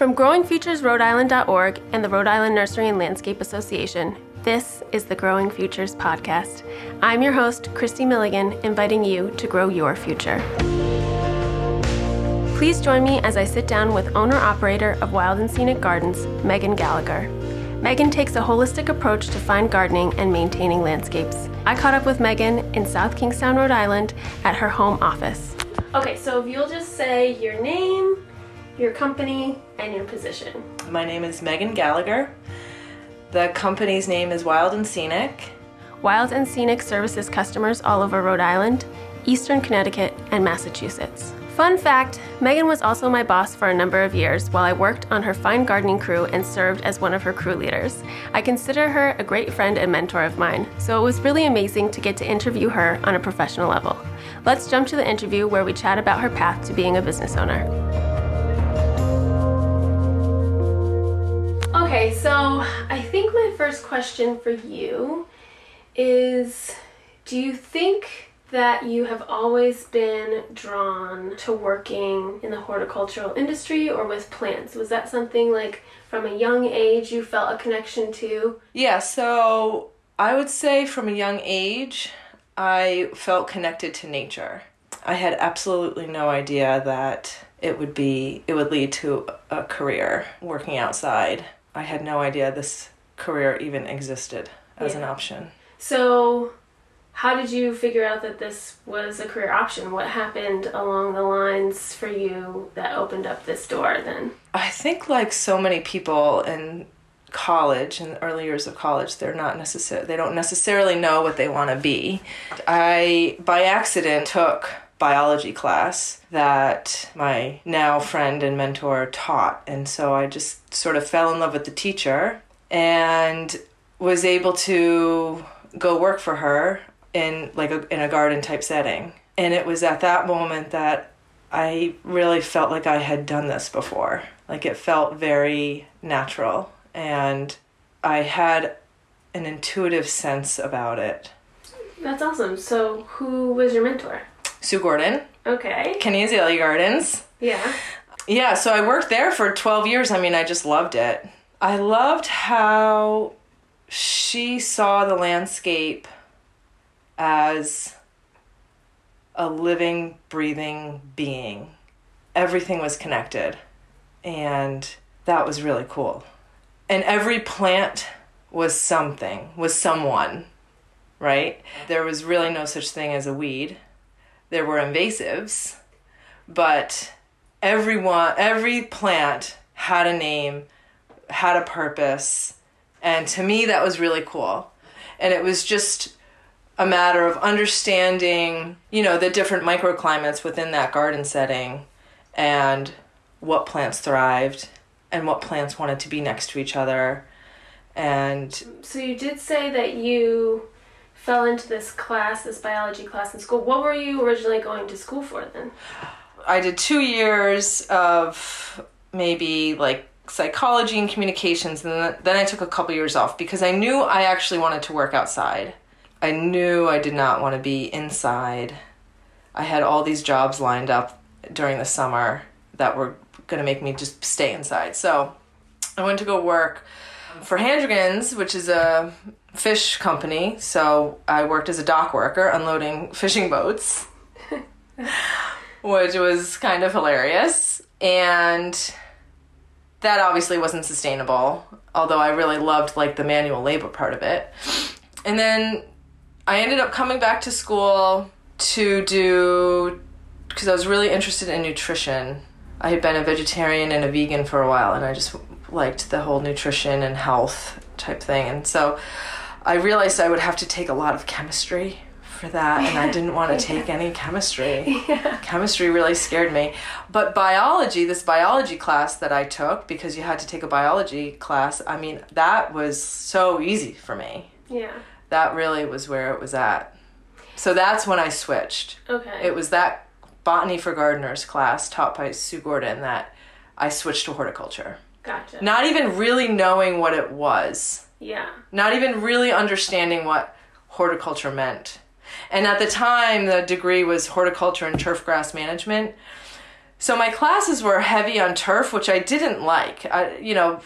From growingfuturesrhodeisland.org and the Rhode Island Nursery and Landscape Association, this is the Growing Futures Podcast. I'm your host, Christy Milligan, inviting you to grow your future. Please join me as I sit down with owner operator of Wild and Scenic Gardens, Megan Gallagher. Megan takes a holistic approach to fine gardening and maintaining landscapes. I caught up with Megan in South Kingstown, Rhode Island at her home office. Okay, so if you'll just say your name, your company, and your position. My name is Megan Gallagher. The company's name is Wild and Scenic. Wild and Scenic services customers all over Rhode Island, Eastern Connecticut, and Massachusetts. Fun fact Megan was also my boss for a number of years while I worked on her fine gardening crew and served as one of her crew leaders. I consider her a great friend and mentor of mine, so it was really amazing to get to interview her on a professional level. Let's jump to the interview where we chat about her path to being a business owner. Okay, so I think my first question for you is Do you think that you have always been drawn to working in the horticultural industry or with plants? Was that something like from a young age you felt a connection to? Yeah, so I would say from a young age, I felt connected to nature. I had absolutely no idea that it would be it would lead to a career working outside. I had no idea this career even existed as an option. So, how did you figure out that this was a career option? What happened along the lines for you that opened up this door then? I think like so many people in college in the early years of college they're not necessarily they don't necessarily know what they want to be i by accident took biology class that my now friend and mentor taught and so i just sort of fell in love with the teacher and was able to go work for her in like a, in a garden type setting and it was at that moment that I really felt like I had done this before. Like it felt very natural and I had an intuitive sense about it. That's awesome. So, who was your mentor? Sue Gordon, Okay. Kinney Azalea Gardens. Yeah. Yeah, so I worked there for 12 years. I mean, I just loved it. I loved how she saw the landscape as a living, breathing being. Everything was connected, and that was really cool. And every plant was something, was someone, right? There was really no such thing as a weed. There were invasives, but everyone every plant had a name had a purpose and to me that was really cool. And it was just a matter of understanding you know the different microclimates within that garden setting and what plants thrived and what plants wanted to be next to each other. And So, you did say that you fell into this class, this biology class in school. What were you originally going to school for then? I did two years of maybe like psychology and communications, and then, I took a couple years off because I knew I actually wanted to work outside. I knew I did not want to be inside. I had all these jobs lined up during the summer that were going to make me just stay inside. So I went to go work for Handrigans, which is a fish company. So I worked as a dock worker unloading fishing boats which was kind of hilarious. And that obviously wasn't sustainable, although I really loved like the manual labor part of it. And then I ended up coming back to school to do because I was really interested in nutrition. I had been a vegetarian and a vegan for a while and I just liked the whole nutrition and health type thing. And so I realized I would have to take a lot of chemistry for that and I didn't want to take any chemistry. Chemistry really scared me. But biology, this biology class that I took because you had to take a biology class, I mean, that was so easy for me. Yeah. That really was where it was at. So that's when I switched. Okay. It was that botany for gardeners class taught by Sue Gordon that I switched to horticulture. gotcha. Not even really knowing what it was Yeah. not even really understanding what horticulture meant. And at the time, the degree was horticulture and turf grass management. so my classes were heavy on turf, which I didn't like. I, you know,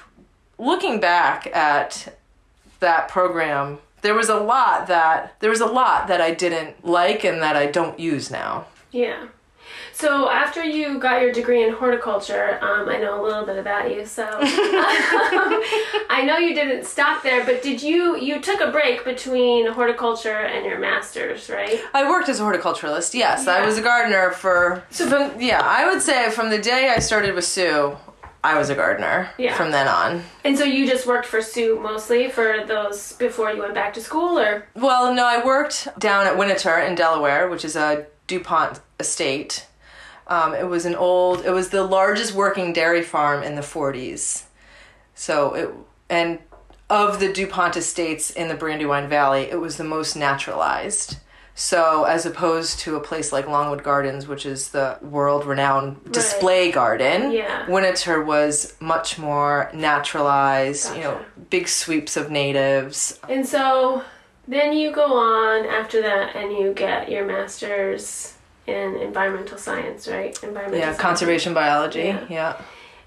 looking back at that program, there was a lot that there was a lot that I didn't like and that I don't use now. Yeah. So after you got your degree in horticulture, um, I know a little bit about you. So I know you didn't stop there, but did you you took a break between horticulture and your masters, right? I worked as a horticulturalist. Yes, I was a gardener for. So from, yeah, I would say from the day I started with Sue, I was a gardener. Yeah. From then on. And so you just worked for Sue mostly for those before you went back to school, or Well, no, I worked down at Winterthur in Delaware, which is a DuPont estate. Um, it was an old, it was the largest working dairy farm in the 40s. So it, and of the DuPont estates in the Brandywine Valley, it was the most naturalized. So as opposed to a place like Longwood Gardens, which is the world renowned display garden, Yeah. Was much more naturalized, you know, big sweeps of natives, and so then you go on after that and you get your master's in environmental science, right? Environmental Yeah, science. conservation biology. Yeah. Yeah.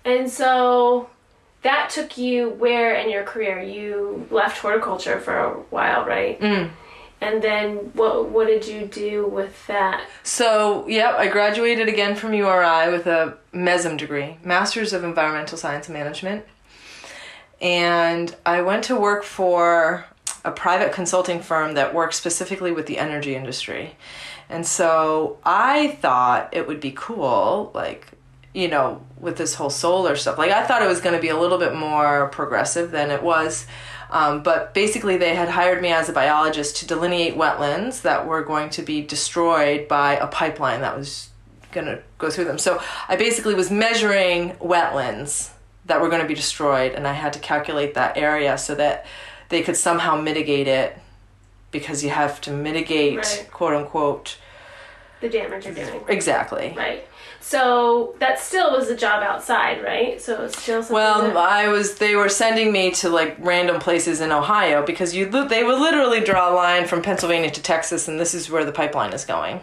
And so that took you where in your career? You left horticulture for a while, right? Mm. And then what what did you do with that? So, yep, I graduated again from URI with a MESM degree, Masters of Environmental Science Management. And I went to work for a private consulting firm that works specifically with the energy industry. And so I thought it would be cool, like, you know, with this whole solar stuff. Like, I thought it was going to be a little bit more progressive than it was. Um, but basically, they had hired me as a biologist to delineate wetlands that were going to be destroyed by a pipeline that was going to go through them. So I basically was measuring wetlands that were going to be destroyed, and I had to calculate that area so that they could somehow mitigate it because you have to mitigate, Right. quote unquote, The damage you're doing. exactly. Right. So that still was a job outside, right? So it's still something Well, that- I was. They were sending me to like random places in Ohio because you. They would literally draw a line from Pennsylvania to Texas, and this is where the pipeline is going.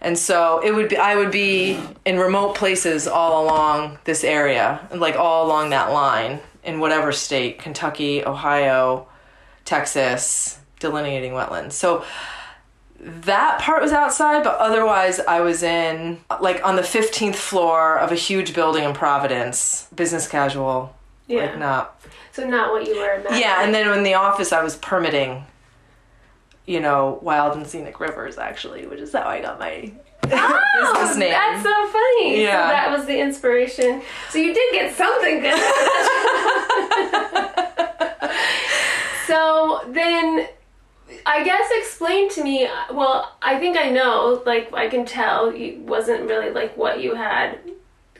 And so it would be. I would be in remote places all along this area, like all along that line in whatever state, Kentucky, Ohio, Texas, delineating wetlands. So that part was outside, but otherwise I was in like on the 15th floor of a huge building in Providence, business casual. yeah. Like not. so not what you were. Imagining. Yeah, and then in the office I was permitting you know, wild and scenic rivers actually, which is how I got my Oh, business name. That's so funny. Yeah. So that was the inspiration. So you did get something good. so then, I guess explain to me. Well, I think I know. Like I can tell, it wasn't really like what you had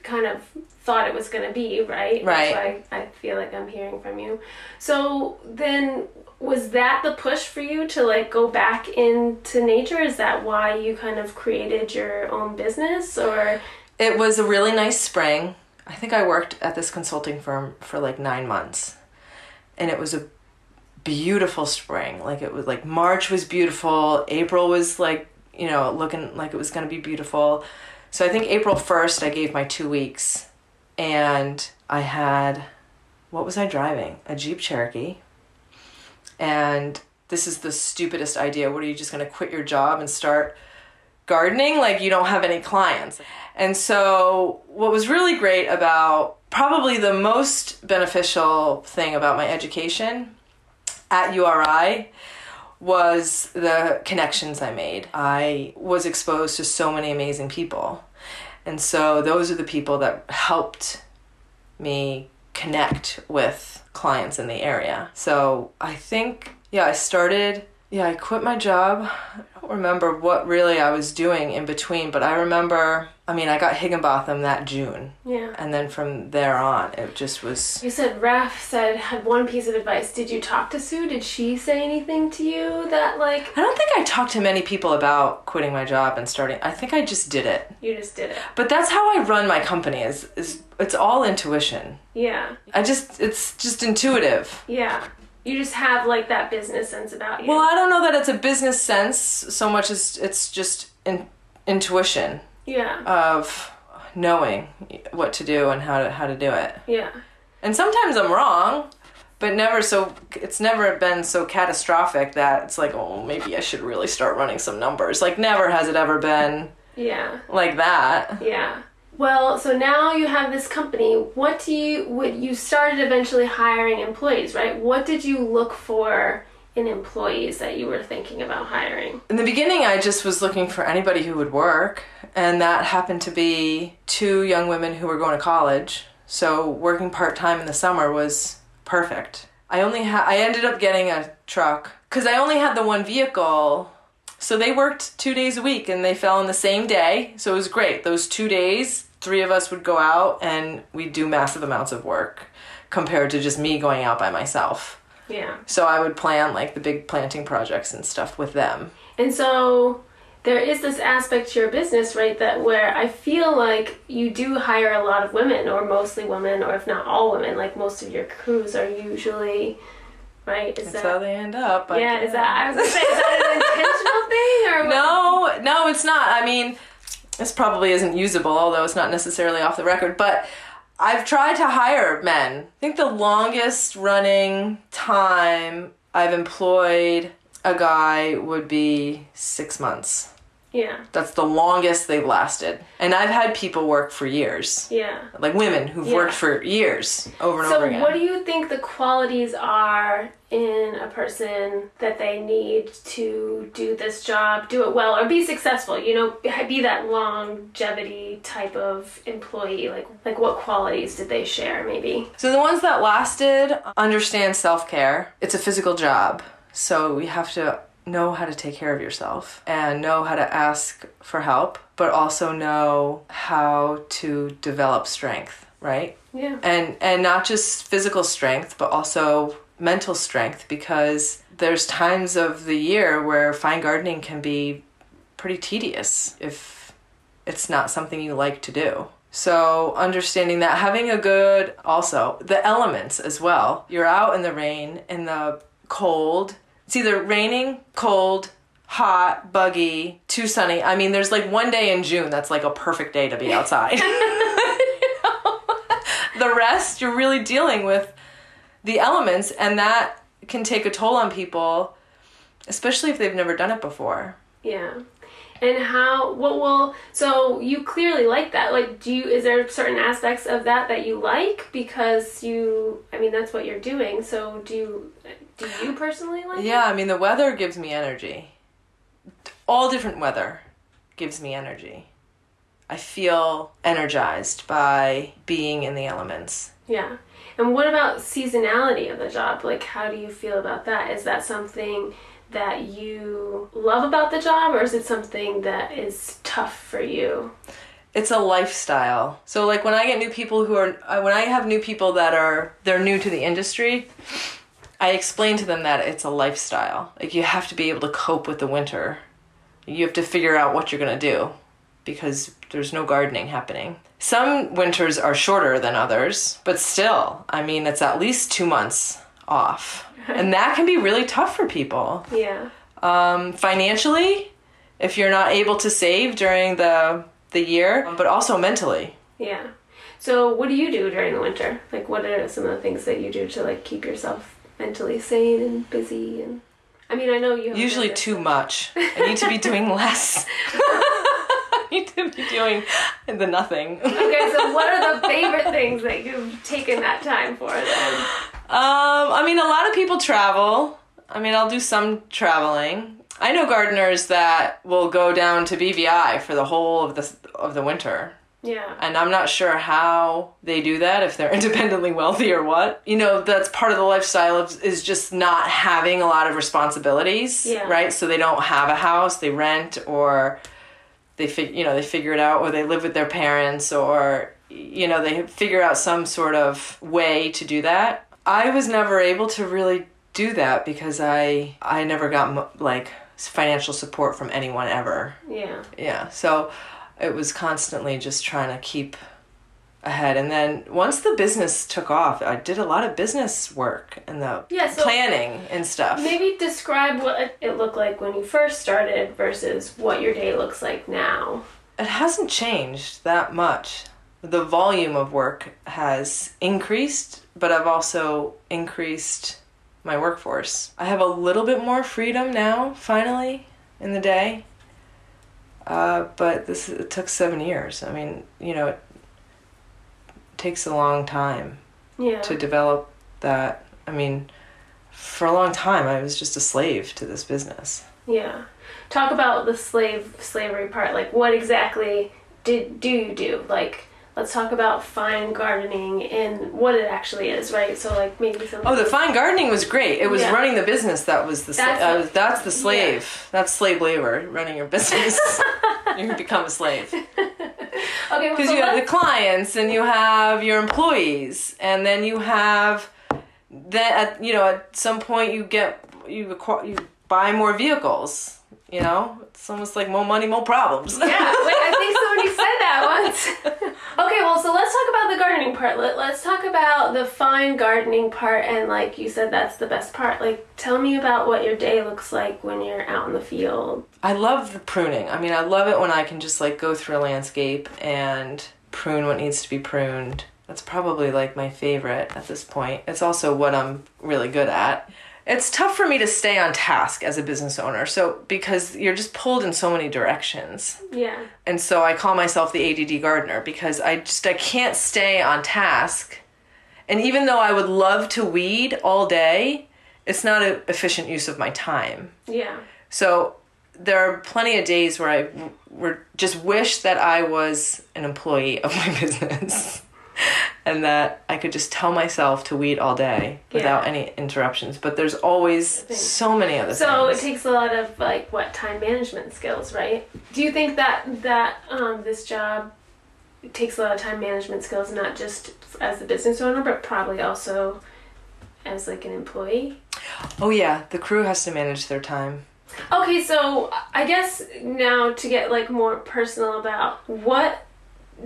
kind of thought it was going to be, right? Right. Why I feel like I'm hearing from you. So then was that the push for you to like go back into nature? Is that why you kind of created your own business or It was a really nice spring. I think I worked at this consulting firm for like nine months. And it was a beautiful spring. Like it was like March was beautiful. April was like, you know, looking like it was going to be beautiful. So I think April 1st, I gave my two weeks. And I had, what was I driving? A Jeep Cherokee. And this is the stupidest idea. What are you just going to quit your job and start gardening like you don't have any clients. And so what was really great about probably the most beneficial thing about my education at URI was the connections I made. I was exposed to so many amazing people. And so those are the people that helped me connect with clients in the area. So I think, yeah, I started, yeah, I quit my job. I don't remember what really I was doing in between, but I remember, I mean, I got Higginbotham that June. yeah. And then from there on, it just was. You said Raph said had one piece of advice. Did you talk to Sue? Did she say anything to you that like I don't think I talked to many people about quitting my job and starting. I think I just did it. you just did it? But that's how I run my company. Is is it's all intuition. Yeah. I just it's just intuitive. Yeah. You just have like that business sense about you. Well, I don't know that it's a business sense so much as it's just in, intuition yeah. of knowing what to do and how to how to do it. Yeah. And sometimes I'm wrong, but never so it's never been so catastrophic that it's like, oh, maybe I should really start running some numbers. Like never has it ever been Yeah. like that. Yeah. Well, so now you have this company. What do you would you started eventually hiring employees, right? What did you look for in employees that you were thinking about hiring? In the beginning, I just was looking for anybody who would work, and that happened to be two young women who were going to college. So working part time in the summer was perfect. I only had I ended up getting a truck because I only had the one vehicle. So they worked two days a week, and they fell on the same day. So it was great. Those two days, three of us would go out, and we'd do massive amounts of work compared to just me going out by myself. Yeah. So I would plan like the big planting projects and stuff with them. And so there is this aspect to your business, right, that where I feel like you do hire a lot of women, or mostly women, or if not all women, like most of your crews are usually, right? Is That's how they end up. I yeah, guess. is that, I was gonna say, is that an intentional thing, or what? No, no, it's not. I mean, this probably isn't usable, although it's not necessarily off the record, but I've tried to hire men. I think the longest running time I've employed a guy would be six months. Yeah, That's the longest they've lasted. And I've had people work for years. yeah. Like women who've Yeah. worked for years over and So, over again. So, what do you think the qualities are in a person that they need to do this job, do it well, or be successful? You know, be- be that longevity type of employee. Like, like what qualities did they share? Maybe. So the ones that lasted understand self care. It's a physical job, so we have to know how to take care of yourself and know how to ask for help, but also know how to develop strength, right? Yeah. And and not just physical strength, but also mental strength because there's times of the year where fine gardening can be pretty tedious if it's not something you like to do. So, understanding that, having a good, also, the elements as well. You're out in the rain, in the cold. It's either raining, cold, hot, buggy, too sunny. I mean, there's like one day in June that's like a perfect day to be outside. You know? the rest, you're really dealing with the elements, and that can take a toll on people, especially if they've never done it before. Yeah. And how what will so you clearly like that. Like do you is there certain aspects of that that you like because you I mean that's what you're doing. So do you do you personally like it? Yeah, I mean, the weather gives me energy. All different weather gives me energy. I feel energized by being in the elements. Yeah. And what about seasonality of the job? Like how do you feel about that? Is that something that you love about the job or is it something that is tough for you? It's a lifestyle. So like when I get new people who are when I have new people that are they're new to the industry, I explain to them that it's a lifestyle. Like you have to be able to cope with the winter. You have to figure out what you're going to do because there's no gardening happening. Some winters are shorter than others, but still, I mean, it's at least 2 months off. And that can be really tough for people. Yeah. Um, financially, if you're not able to save during the the year, but also mentally. Yeah. So what do you do during the winter? Like what are some of the things that you do to like keep yourself mentally sane and busy and I mean I know you have Usually too much. I need to be doing less. I need to be doing the nothing. Okay, so what are the favorite things that you've taken that time for then? Um, I mean, a lot of people travel. I mean, I'll do some traveling. I know gardeners that will go down to BVI for the whole of the of the winter. Yeah. And I'm not sure how they do that, if they're independently wealthy or what. You know, that's part of the lifestyle of, is just not having a lot of responsibilities, Yeah. right? So they don't have a house, they rent or they fig- you know, they figure it out or they live with their parents or you know, they figure out some sort of way to do that. I was never able to really do that because I I never got like financial support from anyone ever Yeah. yeah so it was constantly just trying to keep ahead and then once the business took off i did a lot of business work and the Yeah, so- planning and stuff Maybe describe what it looked like when you first started versus what your day looks like now. it hasn't changed that much. The volume of work has increased, but I've also increased my workforce. I have a little bit more freedom now, finally, in the day. Uh, but this it took seven years. I mean, you know, it takes a long time Yeah. to develop that. I mean, for a long time, I was just a slave to this business. Yeah. Talk about the slave slavery part. Like, what exactly did do you do? Like, let's talk about fine gardening and what it actually is, right? So, like, maybe some. Oh, the fine gardening was great. It was Yeah. running the business that was the sla- That's uh, that's the slave. That's slave labor. Running your business, you become a slave okay, well, because so you have the clients and you have your employees, and then you have then at you know at some point you get you acquire, you buy more vehicles. You know, it's almost like more money, more problems. yeah, wait, I think somebody said that once. okay, well, so let's talk about the gardening part. Let, let's talk about the fine gardening part, and like you said, that's the best part. Like, tell me about what your day looks like when you're out in the field. I love the pruning. I mean, I love it when I can just like go through a landscape and prune what needs to be pruned. That's probably like my favorite at this point. It's also what I'm really good at. It's tough for me to stay on task as a business owner. So, because you're just pulled in so many directions. Yeah. And so I call myself the ADD gardener because I just I can't stay on task. And even though I would love to weed all day, it's not an efficient use of my time. Yeah. So there are plenty of days where I were just wish that I was an employee of my business. and that I could just tell myself to weed all day without Yeah. any interruptions. But there's always so many other things. So it takes a lot of like what time management skills, right? Do you think that that um, this job takes a lot of time management skills, not just as a business owner, but probably also as like an employee? oh yeah, the crew has to manage their time. Okay, so I guess now to get like more personal about what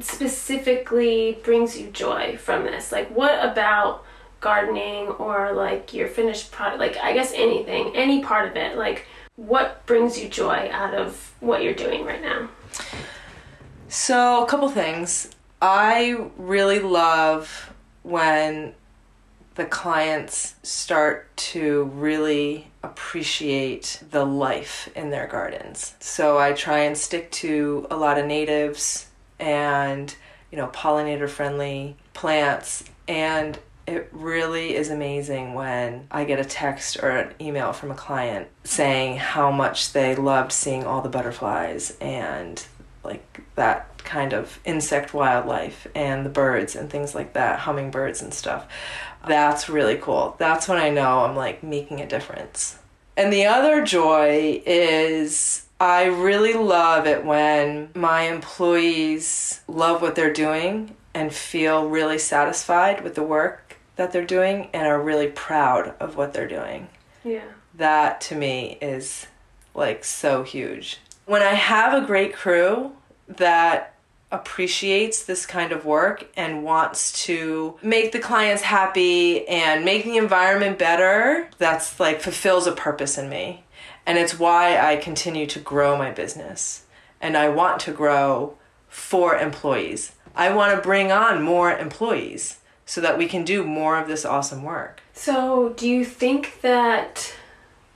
specifically brings you joy from this. Like what about gardening or like your finished product like I guess anything, any part of it. Like what brings you joy out of what you're doing right now? So, a couple things. I really love when the clients start to really appreciate the life in their gardens. So, I try and stick to a lot of natives and, you know, pollinator friendly plants. And it really is amazing when I get a text or an email from a client saying how much they loved seeing all the butterflies and like that kind of insect wildlife and the birds and things like that, hummingbirds and stuff. That's really cool. That's when I know I'm like making a difference. And the other joy is I really love it when my employees love what they're doing and feel really satisfied with the work that they're doing and are really proud of what they're doing Yeah. that to me is like so huge. When I have a great crew that appreciates this kind of work and wants to make the clients happy and make the environment better, that's like fulfills a purpose in me. And it's why I continue to grow my business. And I want to grow for employees. I want to bring on more employees so that we can do more of this awesome work. So, do you think that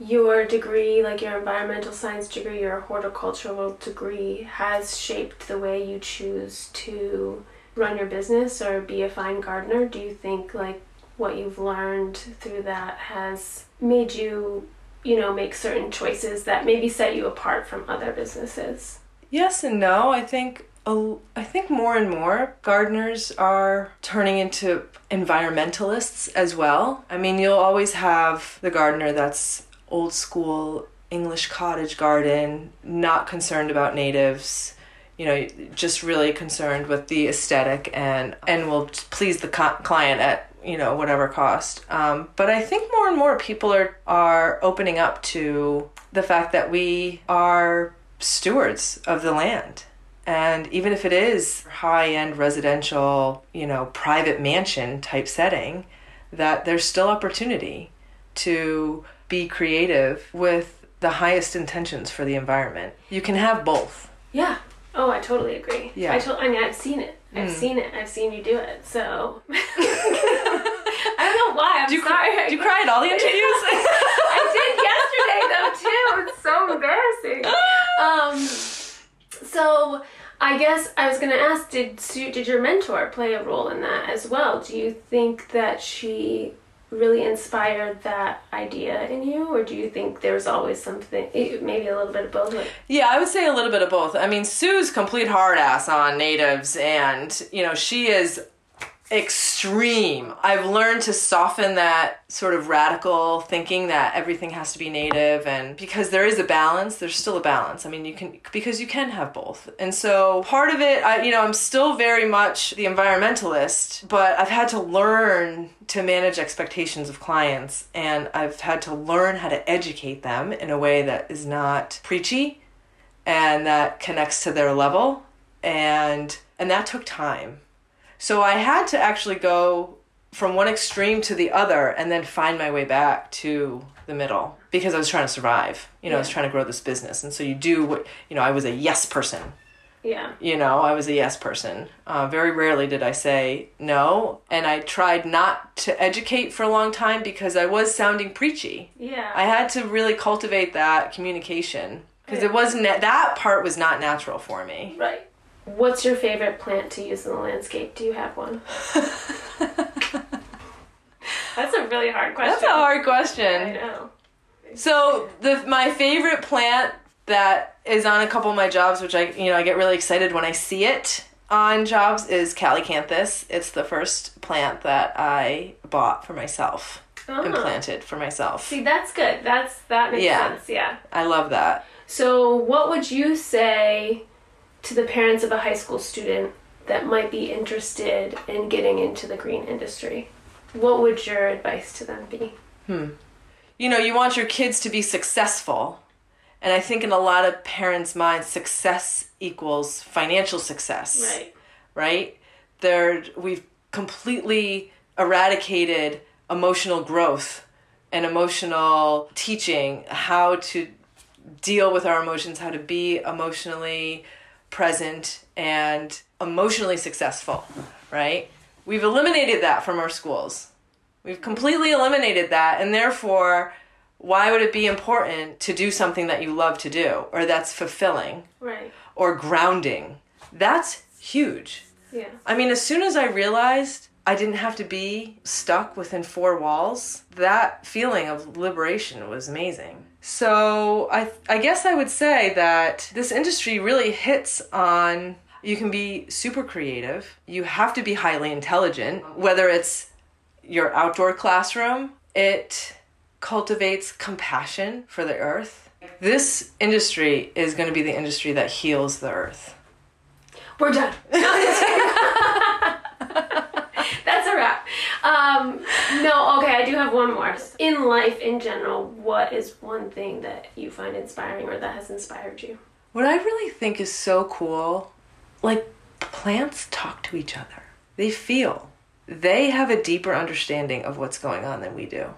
your degree, like your environmental science degree, your horticultural degree, has shaped the way you choose to run your business or be a fine gardener? Do you think like what you've learned through that has made you, you know, make certain choices that maybe set you apart from other businesses? Yes and no. I think I think more and more gardeners are turning into environmentalists as well. I mean, you'll always have the gardener that's old school English cottage garden, not concerned about natives, you know, just really concerned with the aesthetic and and will please the client at you know whatever cost. Um, but I think more and more people are are opening up to the fact that we are stewards of the land. And even if it is high end residential, you know, private mansion type setting, that there's still opportunity to be creative with the highest intentions for the environment. You can have both. Yeah. Oh, I totally agree. Yeah. I, to- I mean, I've seen it. I've seen it. I've seen you do it. So I don't know why. I'm Do you, sorry. cry, do you cry at all the interviews? I did yesterday though too. It's so embarrassing. Um, so I guess I was gonna ask, did Sue, did your mentor play a role in that as well? Do you think that she really inspired that idea in you, or do you think there was always something, maybe a little bit of both? Yeah, I would say a little bit of both. I mean, Sue's complete hard ass on natives, and you know she is extreme. I've learned to soften that sort of radical thinking that everything has to be native, and because there is a balance, there's still a balance. I mean, you can because you can have both, and so part of it, I you know, I'm still very much the environmentalist, but I've had to learn to manage expectations of clients, and I've had to learn how to educate them in a way that is not preachy and that connects to their level and and that took time so i had to actually go from one extreme to the other and then find my way back to the middle because i was trying to survive. You know i was trying to grow this business. And so you do what you know i was a yes person. Yeah, you know i was a yes person. Uh, very rarely did i say no. And i tried not to educate for a long time because i was sounding preachy. Yeah. I had to really cultivate that communication because it wasn't that part was not natural for me. Right. What's your favorite plant to use in the landscape? Do you have one? That's a really hard question. That's a hard question. I know. So the my favorite plant that is on a couple of my jobs, which I you know I get really excited when I see it on jobs, is Calycanthus. It's the first plant that I bought for myself and Oh. planted for myself. See, that's good. That's that makes Yeah. sense. Yeah. I love that. So, what would you say to the parents of a high school student that might be interested in getting into the green industry? What would your advice to them be? Hmm. you know, you want your kids to be successful. And I think in a lot of parents' minds, success equals financial success. Right. Right? There we've completely eradicated emotional growth and emotional teaching, how to deal with our emotions, how to be emotionally present and emotionally successful, right? We've eliminated that from our schools. We've completely eliminated that, and therefore, why would it be important to do something that you love to do or that's fulfilling Right. or grounding? That's huge. Yeah. I mean, as soon as I realized I didn't have to be stuck within four walls, that feeling of liberation was amazing. So I, I guess I would say that this industry really hits on you can be super creative, you have to be highly intelligent, whether it's your outdoor classroom, it cultivates compassion for the earth. This industry is going to be the industry that heals the earth. We're done. That's a wrap. Um, no, okay, I do have one more. In life in general, what is one thing that you find inspiring or that has inspired you? What I really think is so cool, like plants talk to each other. They feel. They have a deeper understanding of what's going on than we do.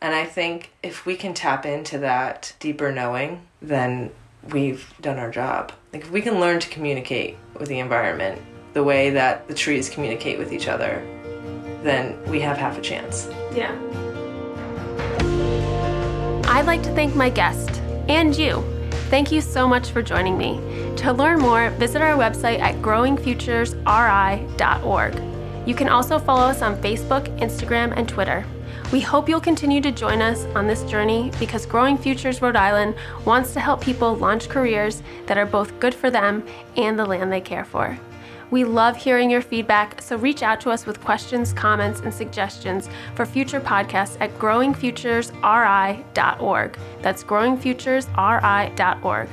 And I think if we can tap into that deeper knowing, then we've done our job. Like if we can learn to communicate with the environment the way that the trees communicate with each other, then we have half a chance. Yeah. I'd like to thank my guest and you. Thank you so much for joining me. To learn more, visit our website at growingfuturesri.org. You can also follow us on Facebook, Instagram, and Twitter. We hope you'll continue to join us on this journey because Growing Futures Rhode Island wants to help people launch careers that are both good for them and the land they care for. We love hearing your feedback, so reach out to us with questions, comments, and suggestions for future podcasts at growingfuturesri.org. That's growingfuturesri.org.